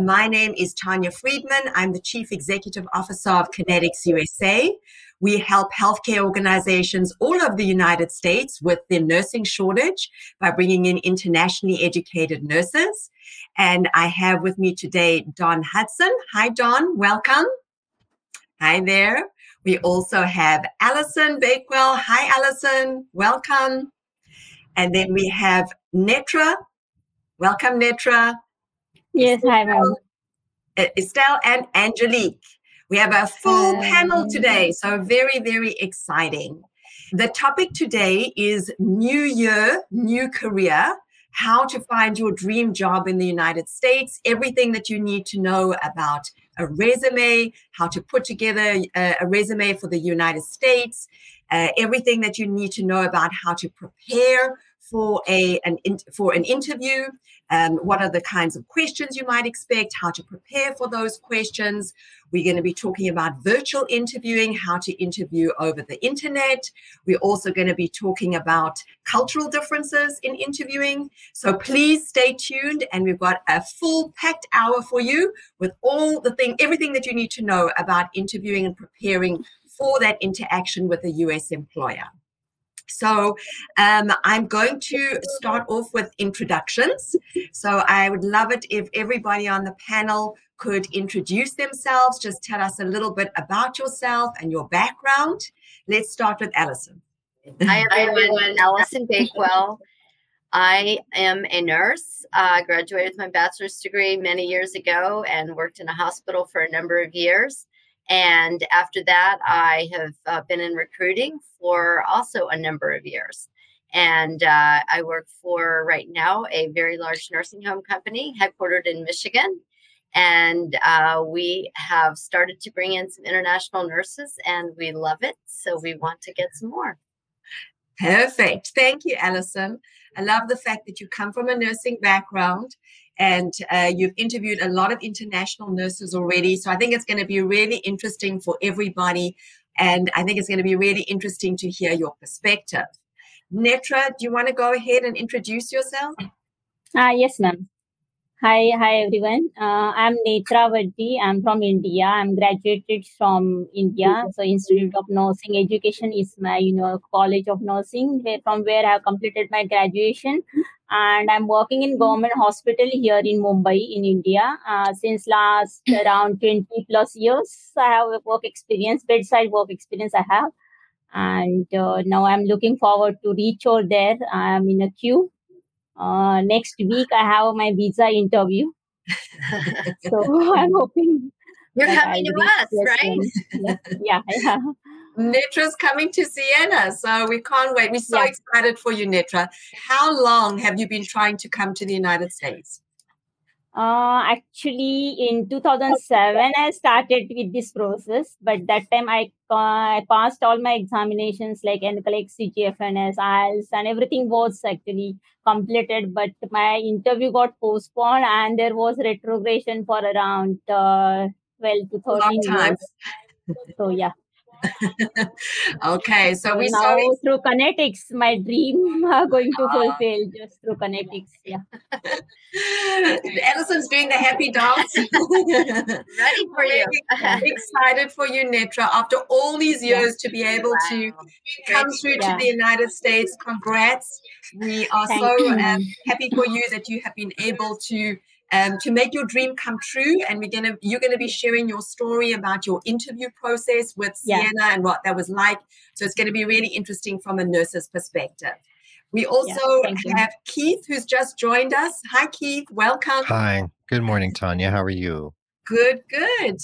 My name is Tanya Friedman. I'm the Chief Executive Officer of Kinetics USA. We help healthcare organizations all over the United States with their nursing shortage by bringing in internationally educated nurses. And I have with me today Don Hudson. Hi, Don. Welcome. Hi there. We also have Allison Bakewell. Hi, Allison. Welcome. And then we have Netra. Welcome, Netra. Yes, hi, ma'am. Estelle and Angelique. We have a full panel today, so very, very exciting. The topic today is New Year, New Career how to find your dream job in the United States, everything that you need to know about a resume, how to put together a, a resume for the United States, uh, everything that you need to know about how to prepare for a an in, for an interview, um, what are the kinds of questions you might expect, how to prepare for those questions. We're going to be talking about virtual interviewing, how to interview over the internet. We're also going to be talking about cultural differences in interviewing. So please stay tuned, and we've got a full packed hour for you with all the thing, everything that you need to know about interviewing and preparing for that interaction with a US employer. So um, I'm going to start off with introductions. So I would love it if everybody on the panel could introduce themselves, just tell us a little bit about yourself and your background. Let's start with Allison. Hi, everyone. Allison Bakewell. I am a nurse. I graduated with my bachelor's degree many years ago and worked in a hospital for a number of years. And after that, I have uh, been in recruiting for also a number of years. And uh, I work for right now a very large nursing home company headquartered in Michigan. And uh, we have started to bring in some international nurses and we love it. So we want to get some more. Perfect. Thank you, Allison. I love the fact that you come from a nursing background and uh, you've interviewed a lot of international nurses already. So I think it's going to be really interesting for everybody. And I think it's going to be really interesting to hear your perspective. Netra, do you want to go ahead and introduce yourself? Uh, yes, ma'am. Hi, hi everyone. Uh, I'm Netra Vardi. I'm from India. I'm graduated from India. So Institute of Nursing Education is my you know college of nursing where, from where I have completed my graduation. And I'm working in government hospital here in Mumbai in India uh, since last around 20 plus years. I have work experience, bedside work experience I have. And uh, now I'm looking forward to reach over there. I'm in a queue uh, next week I have my visa interview. so I'm hoping you're coming to us, right? yeah, yeah. Netra's coming to Ciena, so we can't wait. We're so yeah. excited for you, Netra. How long have you been trying to come to the United States? Uh, actually, in 2007, I started with this process, but that time I, uh, I passed all my examinations like NCLEX, CGFNS, IELTS, and everything was actually completed. But my interview got postponed, and there was retrogression for around uh, 12 to 13 years. So, yeah. okay, so, we now saw through kinetics, my dream are going to fulfill just through kinetics. Yeah. Allison's doing the happy dance. Ready for you. excited for you, Netra. After all these years yeah. to be able wow. to come through yeah. to the United States, congrats. We are Thank so um, happy for you that you have been able to um, to make your dream come true. And we're gonna you're gonna be sharing your story about your interview process with Ciena yeah. and what that was like. So it's going to be really interesting from a nurse's perspective. We also yeah, have Keith who's just joined us. Hi, Keith. Welcome. Hi. Good morning, Tanya. How are you? Good, good.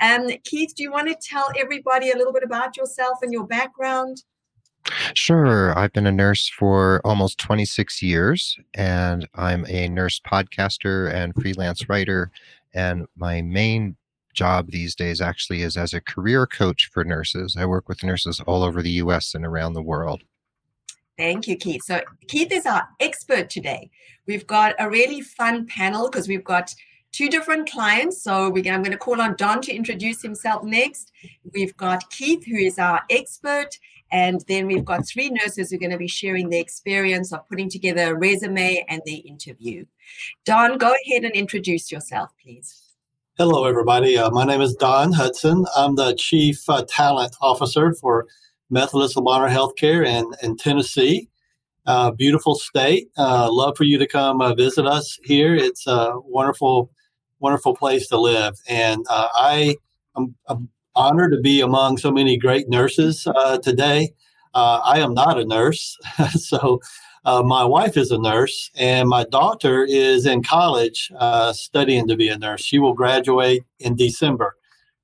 Um, Keith, do you want to tell everybody a little bit about yourself and your background? Sure. I've been a nurse for almost 26 years, and I'm a nurse podcaster and freelance writer. And my main job these days actually is as a career coach for nurses. I work with nurses all over the US and around the world. Thank you, Keith. So, Keith is our expert today. We've got a really fun panel because we've got two different clients. So, we, I'm going to call on Don to introduce himself next. We've got Keith, who is our expert. And then we've got three nurses who are going to be sharing their experience of putting together a resume and their interview. Don, go ahead and introduce yourself, please. Hello, everybody. Uh, my name is Don Hudson. I'm the Chief uh, Talent Officer for Methodist Le Bonheur Healthcare in, in Tennessee. Uh, beautiful state. Uh, love for you to come uh, visit us here. It's a wonderful, wonderful place to live. And uh, I am I'm honored to be among so many great nurses uh, today. Uh, I am not a nurse, so my wife is a nurse, and my daughter is in college studying to be a nurse. She will graduate in December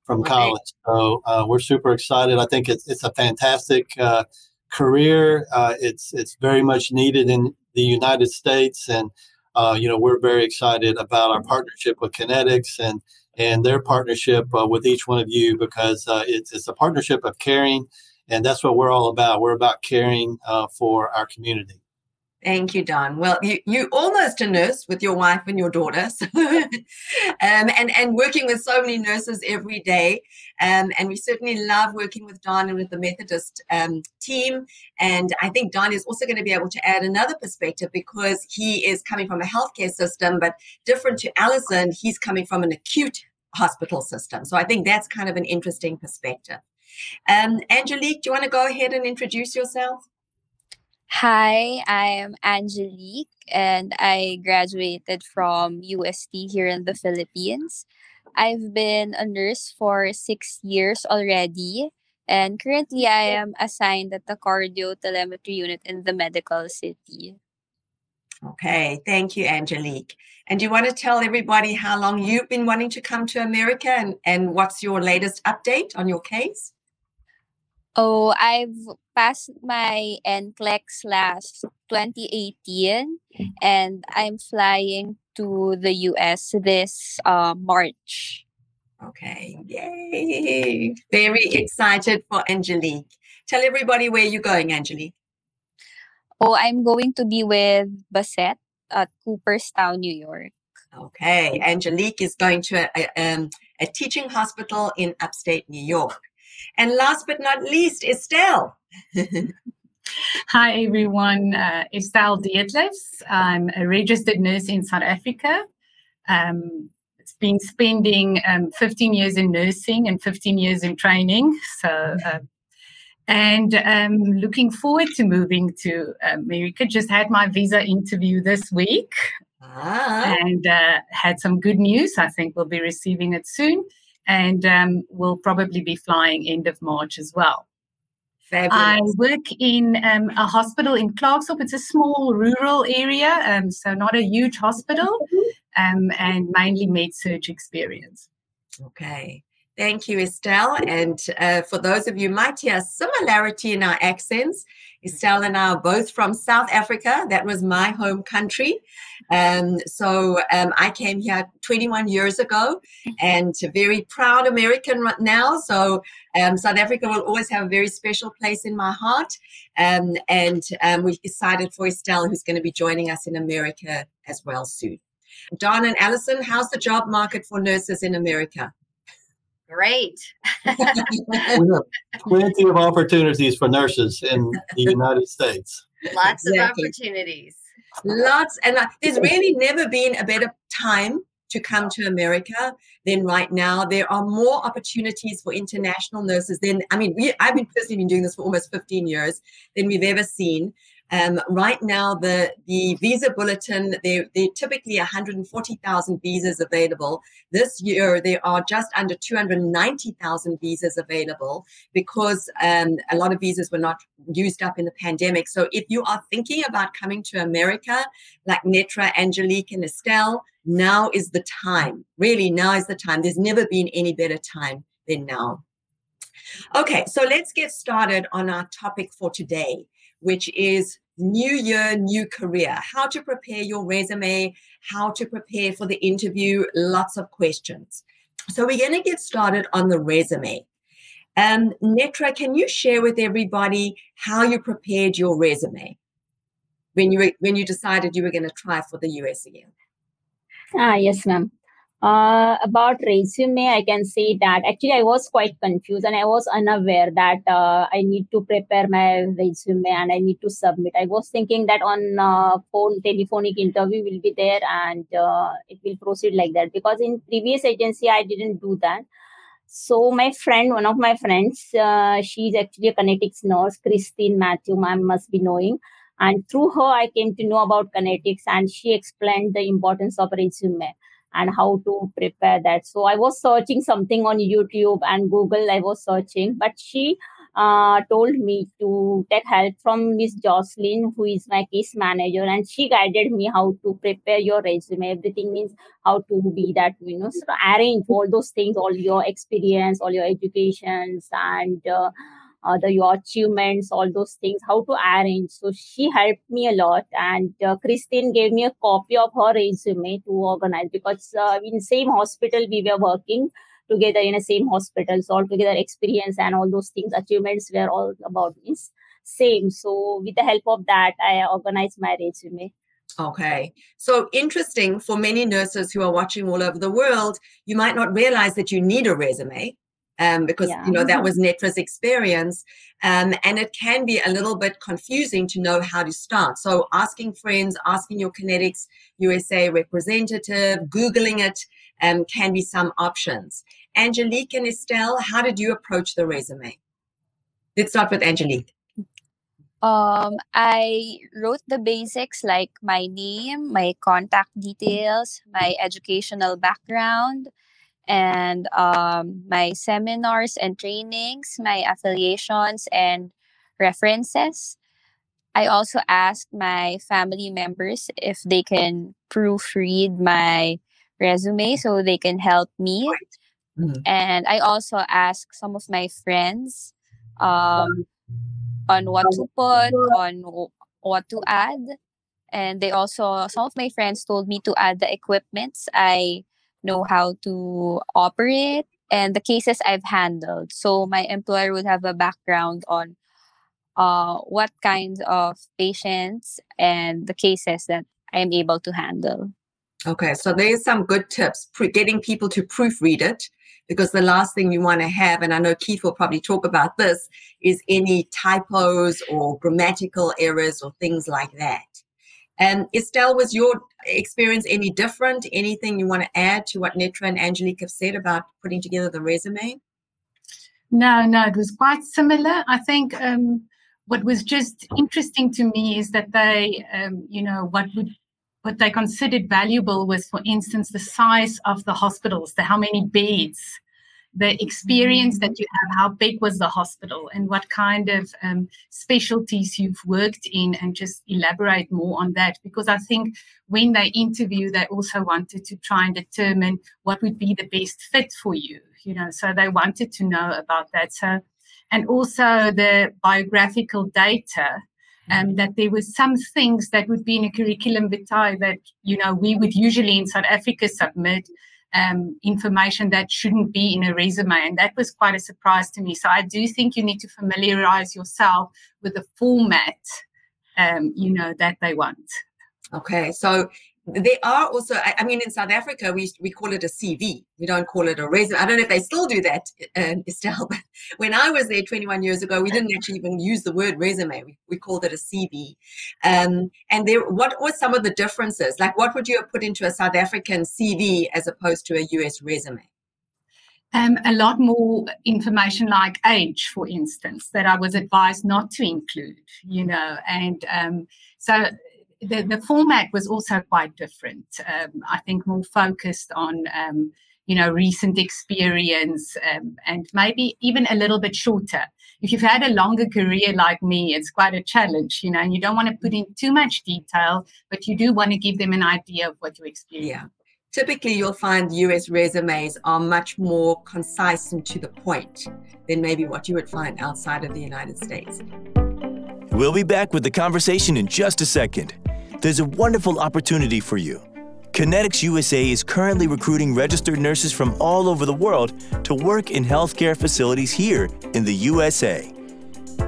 from college. So uh, we're super excited. I think it's it's a fantastic uh, career. Uh, it's it's very much needed in the United States, and uh, you know we're very excited about our partnership with Kinetics and and their partnership uh, with each one of you because uh, it's it's a partnership of caring, and that's what we're all about. We're about caring for our community. Thank you, Don. Well, you you almost a nurse with your wife and your daughter, so, um, and and working with so many nurses every day, um, and we certainly love working with Don and with the Methodist um, team. And I think Don is also going to be able to add another perspective because he is coming from a healthcare system, but different to Allison, he's coming from an acute hospital system. So I think that's kind of an interesting perspective. Um, Angelique, do you want to go ahead and introduce yourself? Hi, I'm Angelique and I graduated from UST here in the Philippines. I've been a nurse for six years already, and currently I am assigned at the cardio telemetry unit in the medical city. Okay, thank you, Angelique. And do you want to tell everybody how long you've been wanting to come to America and, and what's your latest update on your case? Oh, I've passed my NCLEX last 2018 and I'm flying to the US this uh, March. Okay, yay! Very excited for Angelique. Tell everybody where you're going, Angelique. Oh, I'm going to be with Bassett at Cooperstown, New York. Okay, Angelique is going to a, a, um, a teaching hospital in upstate New York. And last but not least, Estelle. Hi, everyone. Uh, Estelle Dietlefs. I'm a registered nurse in South Africa. Um, it's been spending um, 15 years in nursing and 15 years in training. So, uh, and um, looking forward to moving to America. Just had my visa interview this week ah. and uh, had some good news. I think we'll be receiving it soon and um, will probably be flying end of March as well. Fabulous. I work in um, a hospital in Klerksdorp. It's a small rural area, um, so not a huge hospital, mm-hmm. um, and mainly med surg experience. Okay. Thank you, Estelle. And uh, for those of you might hear similarity in our accents, Estelle and I are both from South Africa. That was my home country. Um, so um, I came here 21 years ago and a very proud American right now. So um, South Africa will always have a very special place in my heart. Um, and um, we decided for Estelle, who's going to be joining us in America as well soon. Don and Allison, how's the job market for nurses in America? Great. we have plenty of opportunities for nurses in the United States. Lots exactly. of opportunities. Lots. And uh, there's really never been a better time to come to America than right now. There are more opportunities for international nurses than, I mean, we, I've been personally been doing this for almost 15 years than we've ever seen. Um, right now, the, the visa bulletin, there, there are typically 140,000 visas available. This year, there are just under 290,000 visas available because um, a lot of visas were not used up in the pandemic. So if you are thinking about coming to America, like Netra, Angelique, and Estelle, now is the time. Really, now is the time. There's never been any better time than now. Okay, so let's get started on our topic for today, which is new year, new career, how to prepare your resume, how to prepare for the interview, lots of questions. So we're going to get started on the resume. Um, Netra, can you share with everybody how you prepared your resume when you when you decided you were going to try for the US again? Ah, yes, ma'am. Uh, about resume, I can say that actually I was quite confused and I was unaware that uh, I need to prepare my resume and I need to submit. I was thinking that on uh, phone telephonic interview will be there and uh, it will proceed like that because in previous agency I didn't do that. So my friend, one of my friends, uh, she's actually a kinetics nurse, Christine Matthew, ma'am must be knowing. And through her, I came to know about kinetics and she explained the importance of resume and how to prepare that. So I was searching something on YouTube and Google, I was searching, but she uh, told me to take help from Miss Jocelyn, who is my case manager, and she guided me how to prepare your resume. Everything means how to be that, you know, so arrange all those things, all your experience, all your educations, and uh, uh, the your achievements, all those things, how to arrange. So she helped me a lot, and uh, Christine gave me a copy of her resume to organize because uh, in same hospital we were working together in the same hospital, so altogether experience and all those things, achievements were all about this same. So with the help of that, I organized my resume. Okay. So interesting for many nurses who are watching all over the world, you might not realize that you need a resume um, because yeah. you know that was Netra's experience, um, and it can be a little bit confusing to know how to start. So asking friends, asking your Kinetics USA representative, googling it um, can be some options. Angelique and Estelle, how did you approach the resume? Let's start with Angelique. Um, I wrote the basics like my name, my contact details, my educational background, and um, my seminars and trainings, my affiliations and references. I also asked my family members if they can proofread my resume so they can help me. Mm-hmm. And I also asked some of my friends um, on what to put, on what to add. And they also, some of my friends told me to add the equipments I know how to operate and the cases I've handled. So my employer would have a background on uh, what kinds of patients and the cases that I'm able to handle. Okay, so there's some good tips. getting people to proofread it, because the last thing you want to have, and I know Keith will probably talk about this, is any typos or grammatical errors or things like that. And Estelle, was your experience any different? Anything you want to add to what Netra and Angelique have said about putting together the resume? No, no, it was quite similar. I think um, what was just interesting to me is that they, um, you know, what would what they considered valuable was, for instance, the size of the hospitals, the how many beds the experience that you have, how big was the hospital, and what kind of um, specialties you've worked in, and just elaborate more on that. Because I think when they interview, they also wanted to try and determine what would be the best fit for you, you know, so they wanted to know about that. So, and also the biographical data. Um, that there were some things that would be in a curriculum vitae that you know we would usually in South Africa submit um, information that shouldn't be in a resume. And that was quite a surprise to me. So I do think you need to familiarize yourself with the format, um, you know, that they want. Okay. So they are also i mean in south africa we, we call it a cv we don't call it a resume. I don't know if they still do that uh, estelle but when i was there 21 years ago we didn't actually even use the word resume. We, we called it a cv um, and there what were some of the differences? Like what would you have put into a south african cv as opposed to a us resume? Um, a lot more information like age, for instance, that I was advised not to include, you know, and um, so the, the format was also quite different. Um, I think more focused on, um, you know, recent experience um, and maybe even a little bit shorter. If you've had a longer career like me, it's quite a challenge, you know, and you don't want to put in too much detail, but you do want to give them an idea of what you experience. Yeah. Typically, you'll find US resumes are much more concise and to the point than maybe what you would find outside of the United States. We'll be back with the conversation in just a second there's a wonderful opportunity for you. Kinetics USA is currently recruiting registered nurses from all over the world to work in healthcare facilities here in the USA.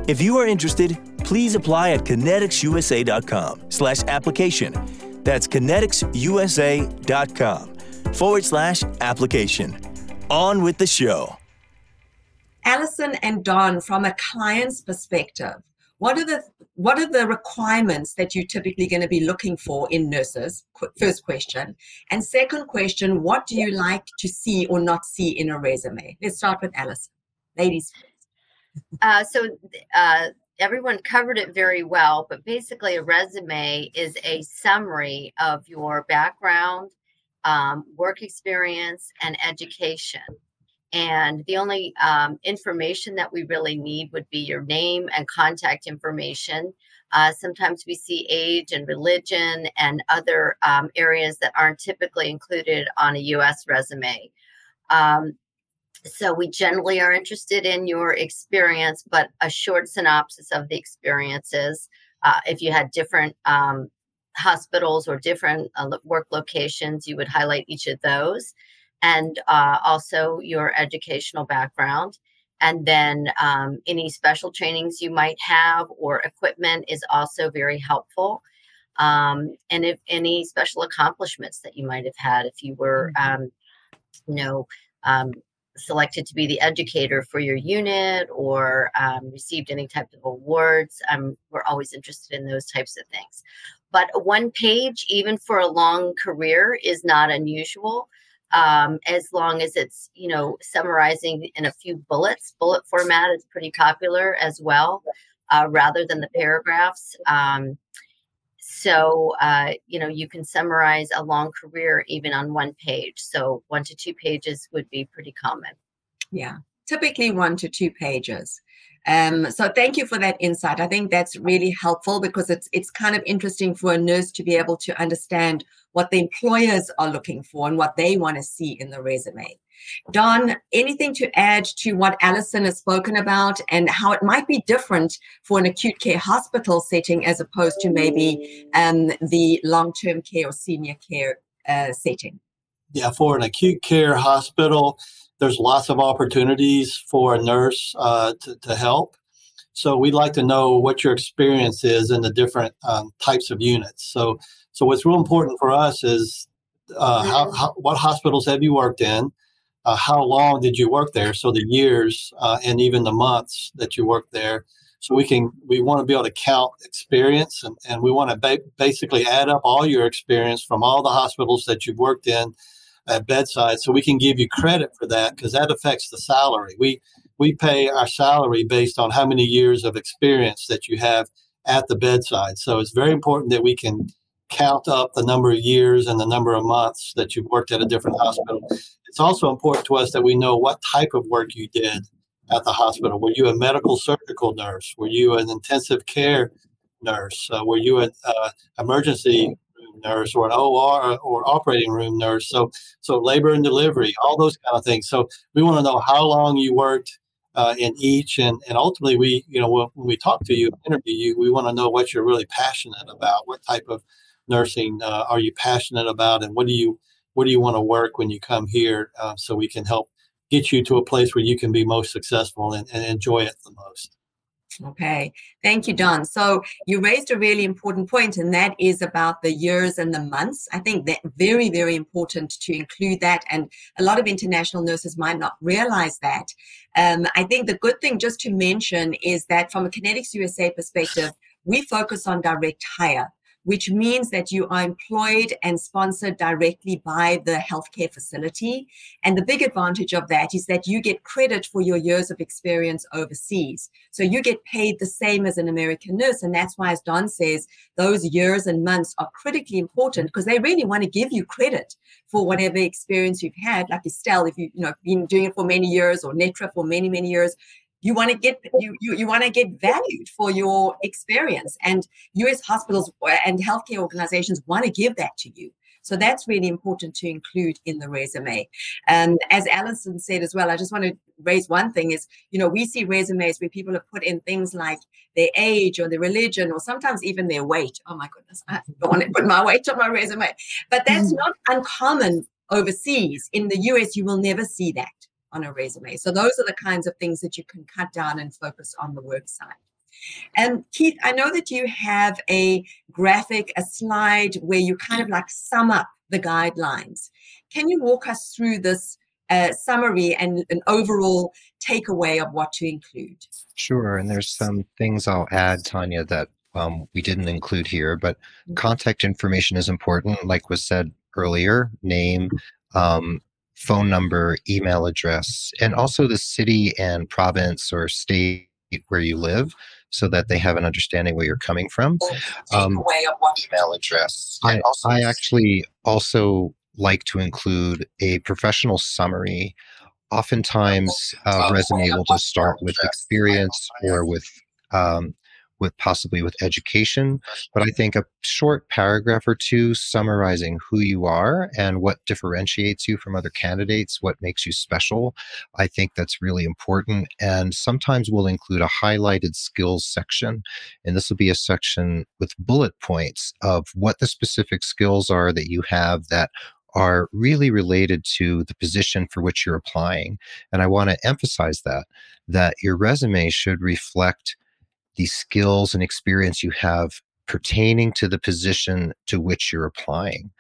If you are interested, please apply at kineticsusa.com slash application. That's kineticsusa.com forward slash application. On with the show. Allison and Don, from a client's perspective, what are the what are the requirements that you're typically going to be looking for in nurses? First question. And second question what do you like to see or not see in a resume? Let's start with allison ladies uh, so uh, everyone covered it very well but basically a resume is a summary of your background um, work experience and education and the only um, information that we really need would be your name and contact information. Uh, sometimes we see age and religion and other um, areas that aren't typically included on a US resume. Um, so we generally are interested in your experience, but a short synopsis of the experiences. Uh, if you had different um, hospitals or different uh, work locations, you would highlight each of those and uh, also your educational background. And then um, any special trainings you might have or equipment is also very helpful. Um, and if any special accomplishments that you might have had, if you were, mm-hmm. um, you know, um, selected to be the educator for your unit or um, received any type of awards, um, we're always interested in those types of things. But one page, even for a long career, is not unusual um, as long as it's you know summarizing in a few bullets. Bullet format is pretty popular as well, uh, rather than the paragraphs. Um, so uh, you know you can summarize a long career even on one page. So one to two pages would be pretty common. Yeah, typically one to two pages. Um, so thank you for that insight. I think that's really helpful because it's it's kind of interesting for a nurse to be able to understand what the employers are looking for and what they want to see in the resume. Don, anything to add to what Allison has spoken about and how it might be different for an acute care hospital setting as opposed to maybe um, the long term care or senior care uh, setting? Yeah, for an acute care hospital, there's lots of opportunities for a nurse uh, to, to help. So we'd like to know what your experience is in the different um, types of units. So, so what's real important for us is uh, how, how, what hospitals have you worked in? Uh, how long did you work there? So the years uh, and even the months that you worked there. So we can we want to be able to count experience and, and we want to ba- basically add up all your experience from all the hospitals that you've worked in at bedside so we can give you credit for that because that affects the salary. We we pay our salary based on how many years of experience that you have at the bedside. So it's very important that we can count up the number of years and the number of months that you've worked at a different hospital. It's also important to us that we know what type of work you did at the hospital. Were you a medical surgical nurse? Were you an intensive care nurse? Uh, were you an uh, emergency nurse or an OR or operating room nurse. So, so labor and delivery, all those kind of things. So we want to know how long you worked uh, in each, and and ultimately we, you know, when, we talk to you, interview you, we want to know what you're really passionate about. What type of nursing uh, are you passionate about, and what do you what do you want to work when you come here, uh, so we can help get you to a place where you can be most successful and, and enjoy it the most. Okay, thank you, Don. So you raised a really important point, and that is about the years and the months. I think that very, very important to include that, and a lot of international nurses might not realize that. Um, I think the good thing just to mention is that from a Kinetics USA perspective, we focus on direct hire which means that you are employed and sponsored directly by the healthcare facility. And the big advantage of that is that you get credit for your years of experience overseas. So you get paid the same as an American nurse. And that's why, as Don says, those years and months are critically important because they really want to give you credit for whatever experience you've had. Like Estelle, if you, you know, been doing it for many years or Netra for many, many years, you want to get you you, you want to get valued for your experience and us hospitals and healthcare organizations want to give that to you So that's really important to include in the resume. And as Allison said as well, I just want to raise one thing is, you know, we see resumes where people have put in things like their age or their religion or sometimes even their weight. Oh my goodness, I don't want to put my weight on my resume. But that's mm-hmm. not uncommon overseas. In the US, you will never see that on a resume. So those are the kinds of things that you can cut down and focus on the work side. And Keith, I know that you have a graphic, a slide where you kind of like sum up the guidelines. Can you walk us through this uh, summary and an overall takeaway of what to include? Sure. And there's some things I'll add, Tanya, that um, we didn't include here, but mm-hmm. contact information is important, like was said earlier name, um, phone number, email address, and also the city and province or state where you live so that they have an understanding where you're coming from. Um, email address. I, I actually also like to include a professional summary. Oftentimes, a resume will just start with experience or with um, with possibly with education. But I think a short paragraph or two summarizing who you are and what differentiates you from other candidates, what makes you special, I think that's really important. And sometimes we'll include a highlighted skills section. And this will be a section with bullet points of what the specific skills are that you have that are really related to the position for which you're applying. And I want to emphasize that, that your resume should reflect the skills and experience you have pertaining to the position to which you're applying.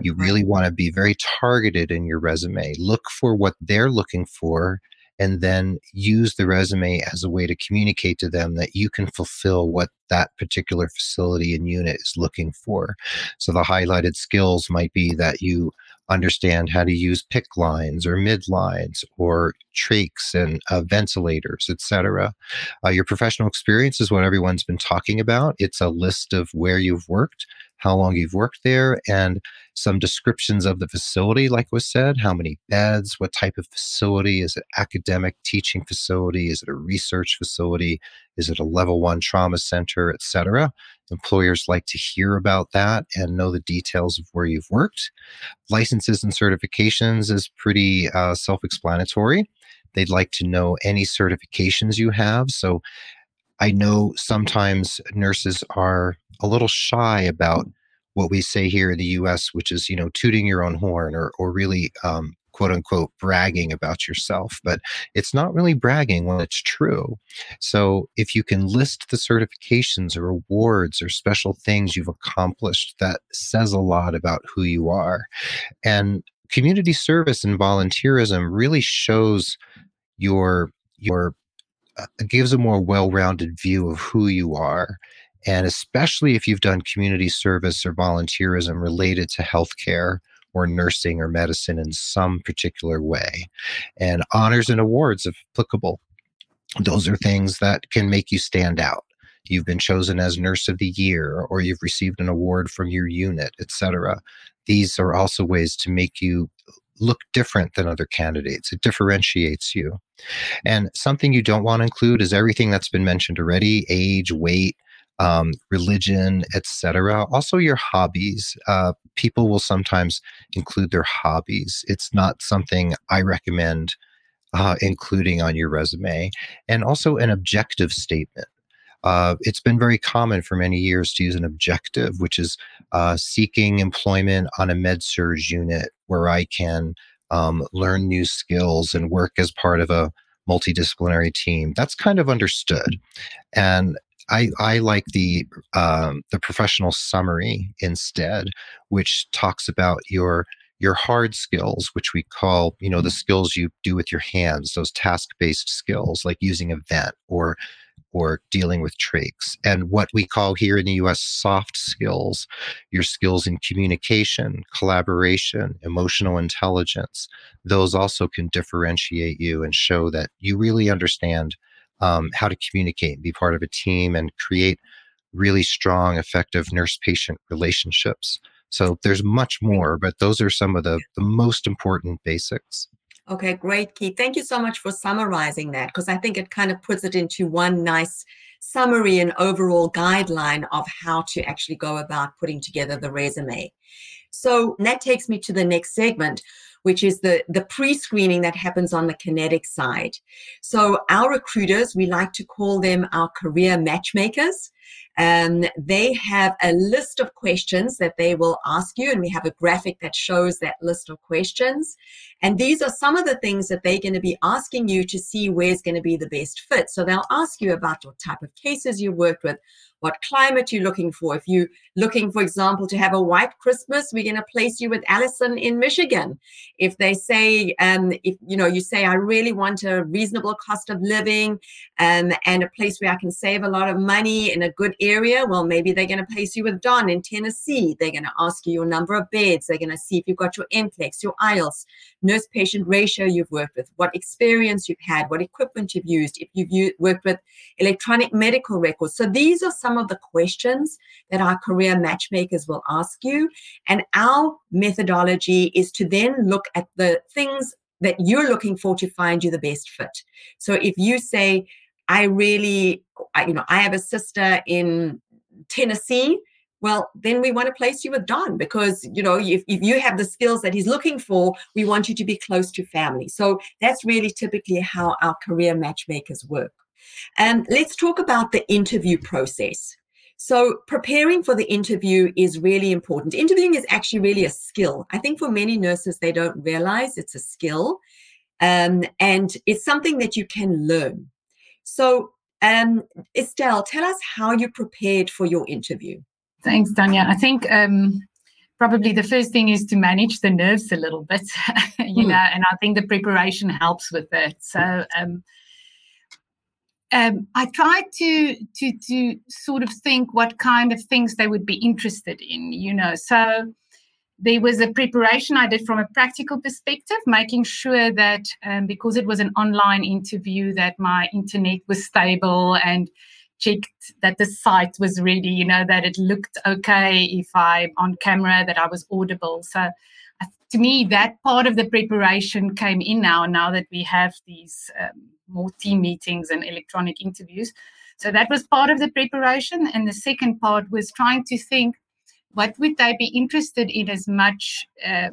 You really want to be very targeted in your resume. Look for what they're looking for and then use the resume as a way to communicate to them that you can fulfill what that particular facility and unit is looking for. So the highlighted skills might be that you understand how to use PICC lines or mid lines or trachs and uh, ventilators, etc. Uh, your professional experience is what everyone's been talking about. It's a list of where you've worked, how long you've worked there, and some descriptions of the facility, like was said, how many beds, what type of facility, is it academic teaching facility, is it a research facility, is it a level one trauma center, etc. Employers like to hear about that and know the details of where you've worked. Licenses and certifications is pretty uh, self explanatory. They'd like to know any certifications you have. So I know sometimes nurses are a little shy about what we say here in the US, which is, you know, tooting your own horn or, or really um, quote unquote bragging about yourself, but it's not really bragging when it's true. So if you can list the certifications or awards or special things you've accomplished, that says a lot about who you are. And community service and volunteerism really shows your your uh, gives a more well-rounded view of who you are and especially if you've done community service or volunteerism related to healthcare or nursing or medicine in some particular way. And honors and awards, if applicable, those are things that can make you stand out. You've been chosen as Nurse of the Year, or you've received an award from your unit, etc. These are also ways to make you look different than other candidates. It differentiates you. And something you don't want to include is everything that's been mentioned already age, weight, um, religion, etc. Also, your hobbies. Uh, people will sometimes include their hobbies. It's not something I recommend uh, including on your resume, and also an objective statement. Uh, it's been very common for many years to use an objective, which is uh, seeking employment on a med surg unit where I can um, learn new skills and work as part of a multidisciplinary team. That's kind of understood. And I, I like the um, the professional summary instead, which talks about your your hard skills, which we call you know the skills you do with your hands, those task based skills like using a vent or or dealing with trachs, and what we call here in the U.S. soft skills, your skills in communication, collaboration, emotional intelligence. Those also can differentiate you and show that you really understand um, how to communicate and be part of a team and create really strong, effective nurse patient relationships. So there's much more, but those are some of the, the most important basics. Okay, great, Keith. Thank you so much for summarizing that because I think it kind of puts it into one nice summary and overall guideline of how to actually go about putting together the resume. So that takes me to the next segment, which is the, the pre-screening that happens on the kinetic side. So our recruiters, we like to call them our career matchmakers. Um, they have a list of questions that they will ask you, and we have a graphic that shows that list of questions. And these are some of the things that they're going to be asking you to see where's going to be the best fit. So they'll ask you about what type of cases you worked with, what climate you're looking for. If you're looking, for example, to have a white Christmas, we're going to place you with Allison in Michigan. If they say, um, if you know, you say, I really want a reasonable cost of living um, and a place where I can save a lot of money in a good area, well, maybe they're going to place you with Don in Tennessee. They're going to ask you your number of beds. They're going to see if you've got your NCLEX, your IELTS, nurse patient ratio you've worked with, what experience you've had, what equipment you've used, if you've used, worked with electronic medical records. So these are some of the questions that our career matchmakers will ask you. And our methodology is to then look at the things that you're looking for to find you the best fit. So if you say, I really, I, you know, I have a sister in Tennessee. Well, then we want to place you with Don because, you know, if, if you have the skills that he's looking for, we want you to be close to family. So that's really typically how our career matchmakers work. And um, let's talk about the interview process. So, preparing for the interview is really important. Interviewing is actually really a skill. I think for many nurses, they don't realize it's a skill um, and it's something that you can learn. So, um, Estelle, tell us how you prepared for your interview. Thanks, Tanya. I think um, probably the first thing is to manage the nerves a little bit, you mm. know, and I think the preparation helps with that. So, um, um, I tried to to to sort of think what kind of things they would be interested in, you know. So there was a preparation I did from a practical perspective, making sure that um, because it was an online interview, that my internet was stable and checked that the site was ready, you know, that it looked okay if I'm on camera, that I was audible. So to me, that part of the preparation came in now, now that we have these um, more team meetings and electronic interviews. So that was part of the preparation. And the second part was trying to think what would they be interested in as much, uh,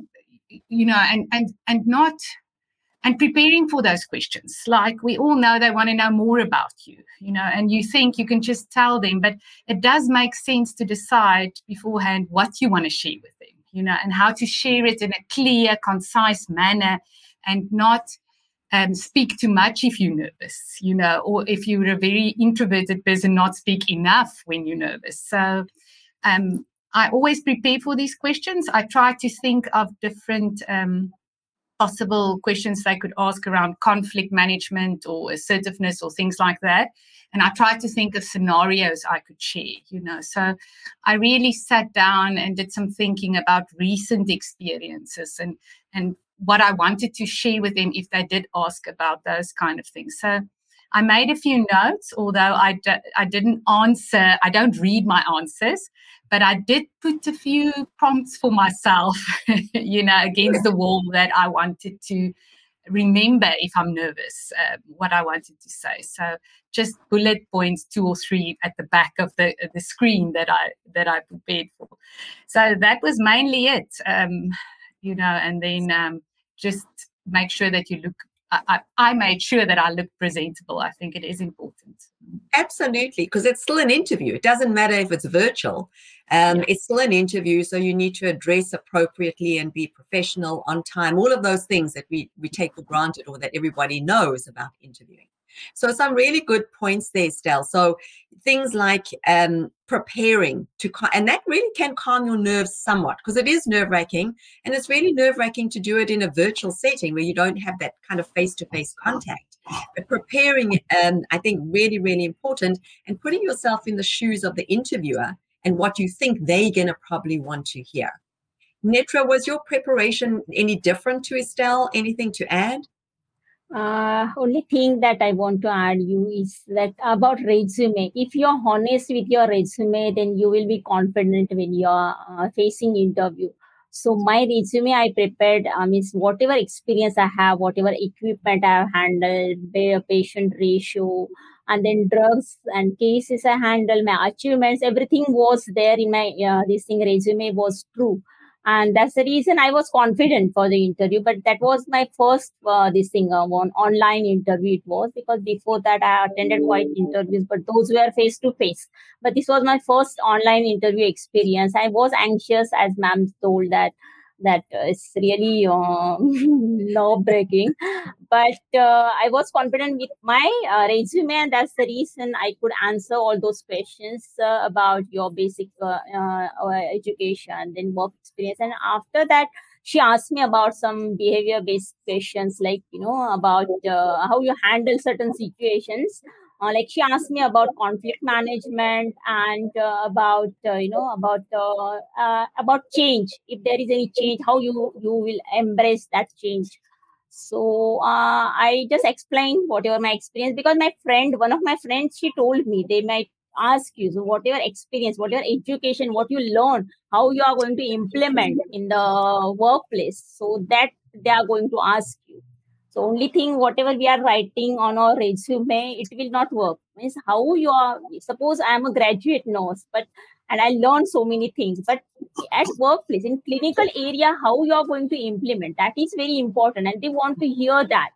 you know, and, and, and not, and preparing for those questions. Like we all know they want to know more about you, you know, and you think you can just tell them, but it does make sense to decide beforehand what you want to share with them, you know, and how to share it in a clear, concise manner and not um, speak too much if you're nervous, you know, or if you're a very introverted person, not speak enough when you're nervous. So um, I always prepare for these questions. I try to think of different um, possible questions they could ask around conflict management or assertiveness or things like that. And I try to think of scenarios I could share, you know. So I really sat down and did some thinking about recent experiences and and what I wanted to share with them if they did ask about those kind of things. So I made a few notes, although I, d- I didn't answer, I don't read my answers, but I did put a few prompts for myself, you know, against the wall that I wanted to remember if I'm nervous, uh, what I wanted to say. So just bullet points, two or three at the back of the the screen that I that I prepared for. So that was mainly it, um, you know, and then um, just make sure that you look I, I, made sure that I looked presentable. I think it is important. Absolutely, because it's still an interview. It doesn't matter if it's virtual. Um, yeah. It's still an interview, so you need to address appropriately and be professional on time. All of those things that we we take for granted or that everybody knows about interviewing. So some really good points there, Stell. So things like um, preparing to, and that really can calm your nerves somewhat because it is nerve wracking, and it's really nerve wracking to do it in a virtual setting where you don't have that kind of face to face contact. But preparing, um, I think, really, really important, and putting yourself in the shoes of the interviewer and what you think they're going to probably want to hear. Netra, was your preparation any different to Estelle? Anything to add? Uh, only thing that I want to add you is that about resume. If you're honest with your resume, then you will be confident when you're uh, facing interview. So my resume I prepared uh, means whatever experience I have, whatever equipment I have handled, patient ratio, and then drugs and cases I handled, my achievements, everything was there in my uh, this thing resume was true and that's the reason i was confident for the interview but that was my first uh, this thing uh, one online interview it was because before that i attended quite interviews but those were face to face but this was my first online interview experience. I was anxious as ma'am told that that uh, really uh, nerve breaking. But uh, I was confident with my uh, resume, and that's the reason I could answer all those questions uh, about your basic uh, education, then work experience. And after that, she asked me about some behavior based questions, like, you know, about how you handle certain situations uh, like she asked me about conflict management and uh, about uh, you know about uh, uh, about change. If there is any change how you you will embrace that change. So uh, i just explained whatever my experience because my friend one of my friends she told me they might ask you so whatever experience whatever education what you learn how you are going to implement in the workplace? So that they are going to ask you so only thing, whatever we are writing on our resume, it will not work. Means how you are. Suppose I am a graduate nurse, but and I learned so many things. But at workplace, in clinical area, how you are going to implement that is very important, and they want to hear that.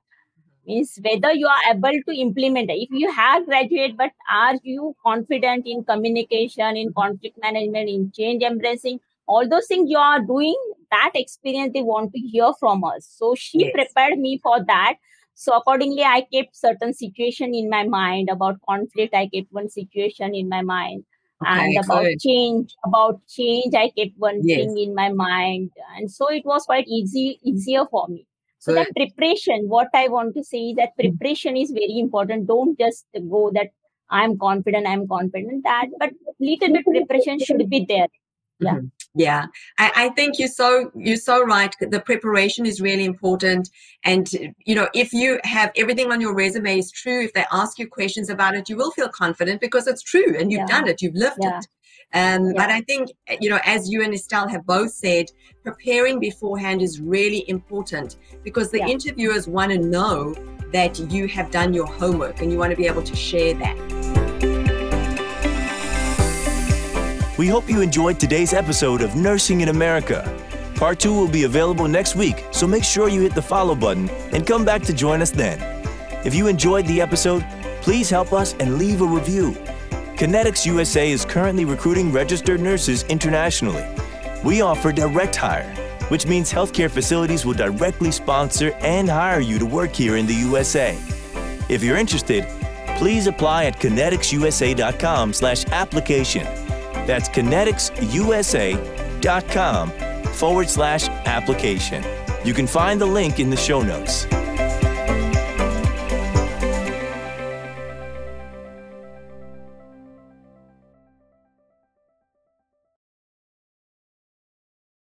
Means whether you are able to implement. If you have graduate, but are you confident in communication, in conflict management, in change embracing? all those things you are doing that experience they want to hear from us so she yes. prepared me for that so accordingly i kept certain situation in my mind about conflict i kept one situation in my mind okay, and about good. change about change i kept one yes. thing in my mind and so it was quite easy easier for me so good. that preparation what i want to say is that hmm. preparation is very important don't just go that i'm confident i'm confident that but little bit preparation should be there yeah mm-hmm. Yeah I, I, think you're so you're so right the preparation is really important and you know if you have everything on your resume is true if they ask you questions about it you will feel confident because it's true and you've yeah. done it you've lived yeah. it um, yeah. But I think, you know, as you and Estelle have both said, preparing beforehand is really important because the interviewers want to know that you have done your homework and you want to be able to share that. We hope you enjoyed today's episode of Nursing in America. Part 2 will be available next week, so make sure you hit the follow button and come back to join us then. If you enjoyed the episode, please help us and leave a review. Connetics USA is currently recruiting registered nurses internationally. We offer direct hire, which means healthcare facilities will directly sponsor and hire you to work here in the USA. If you're interested, please apply at conneticsusa.com/application. That's conneticsusa.com forward slash application. You can find the link in the show notes.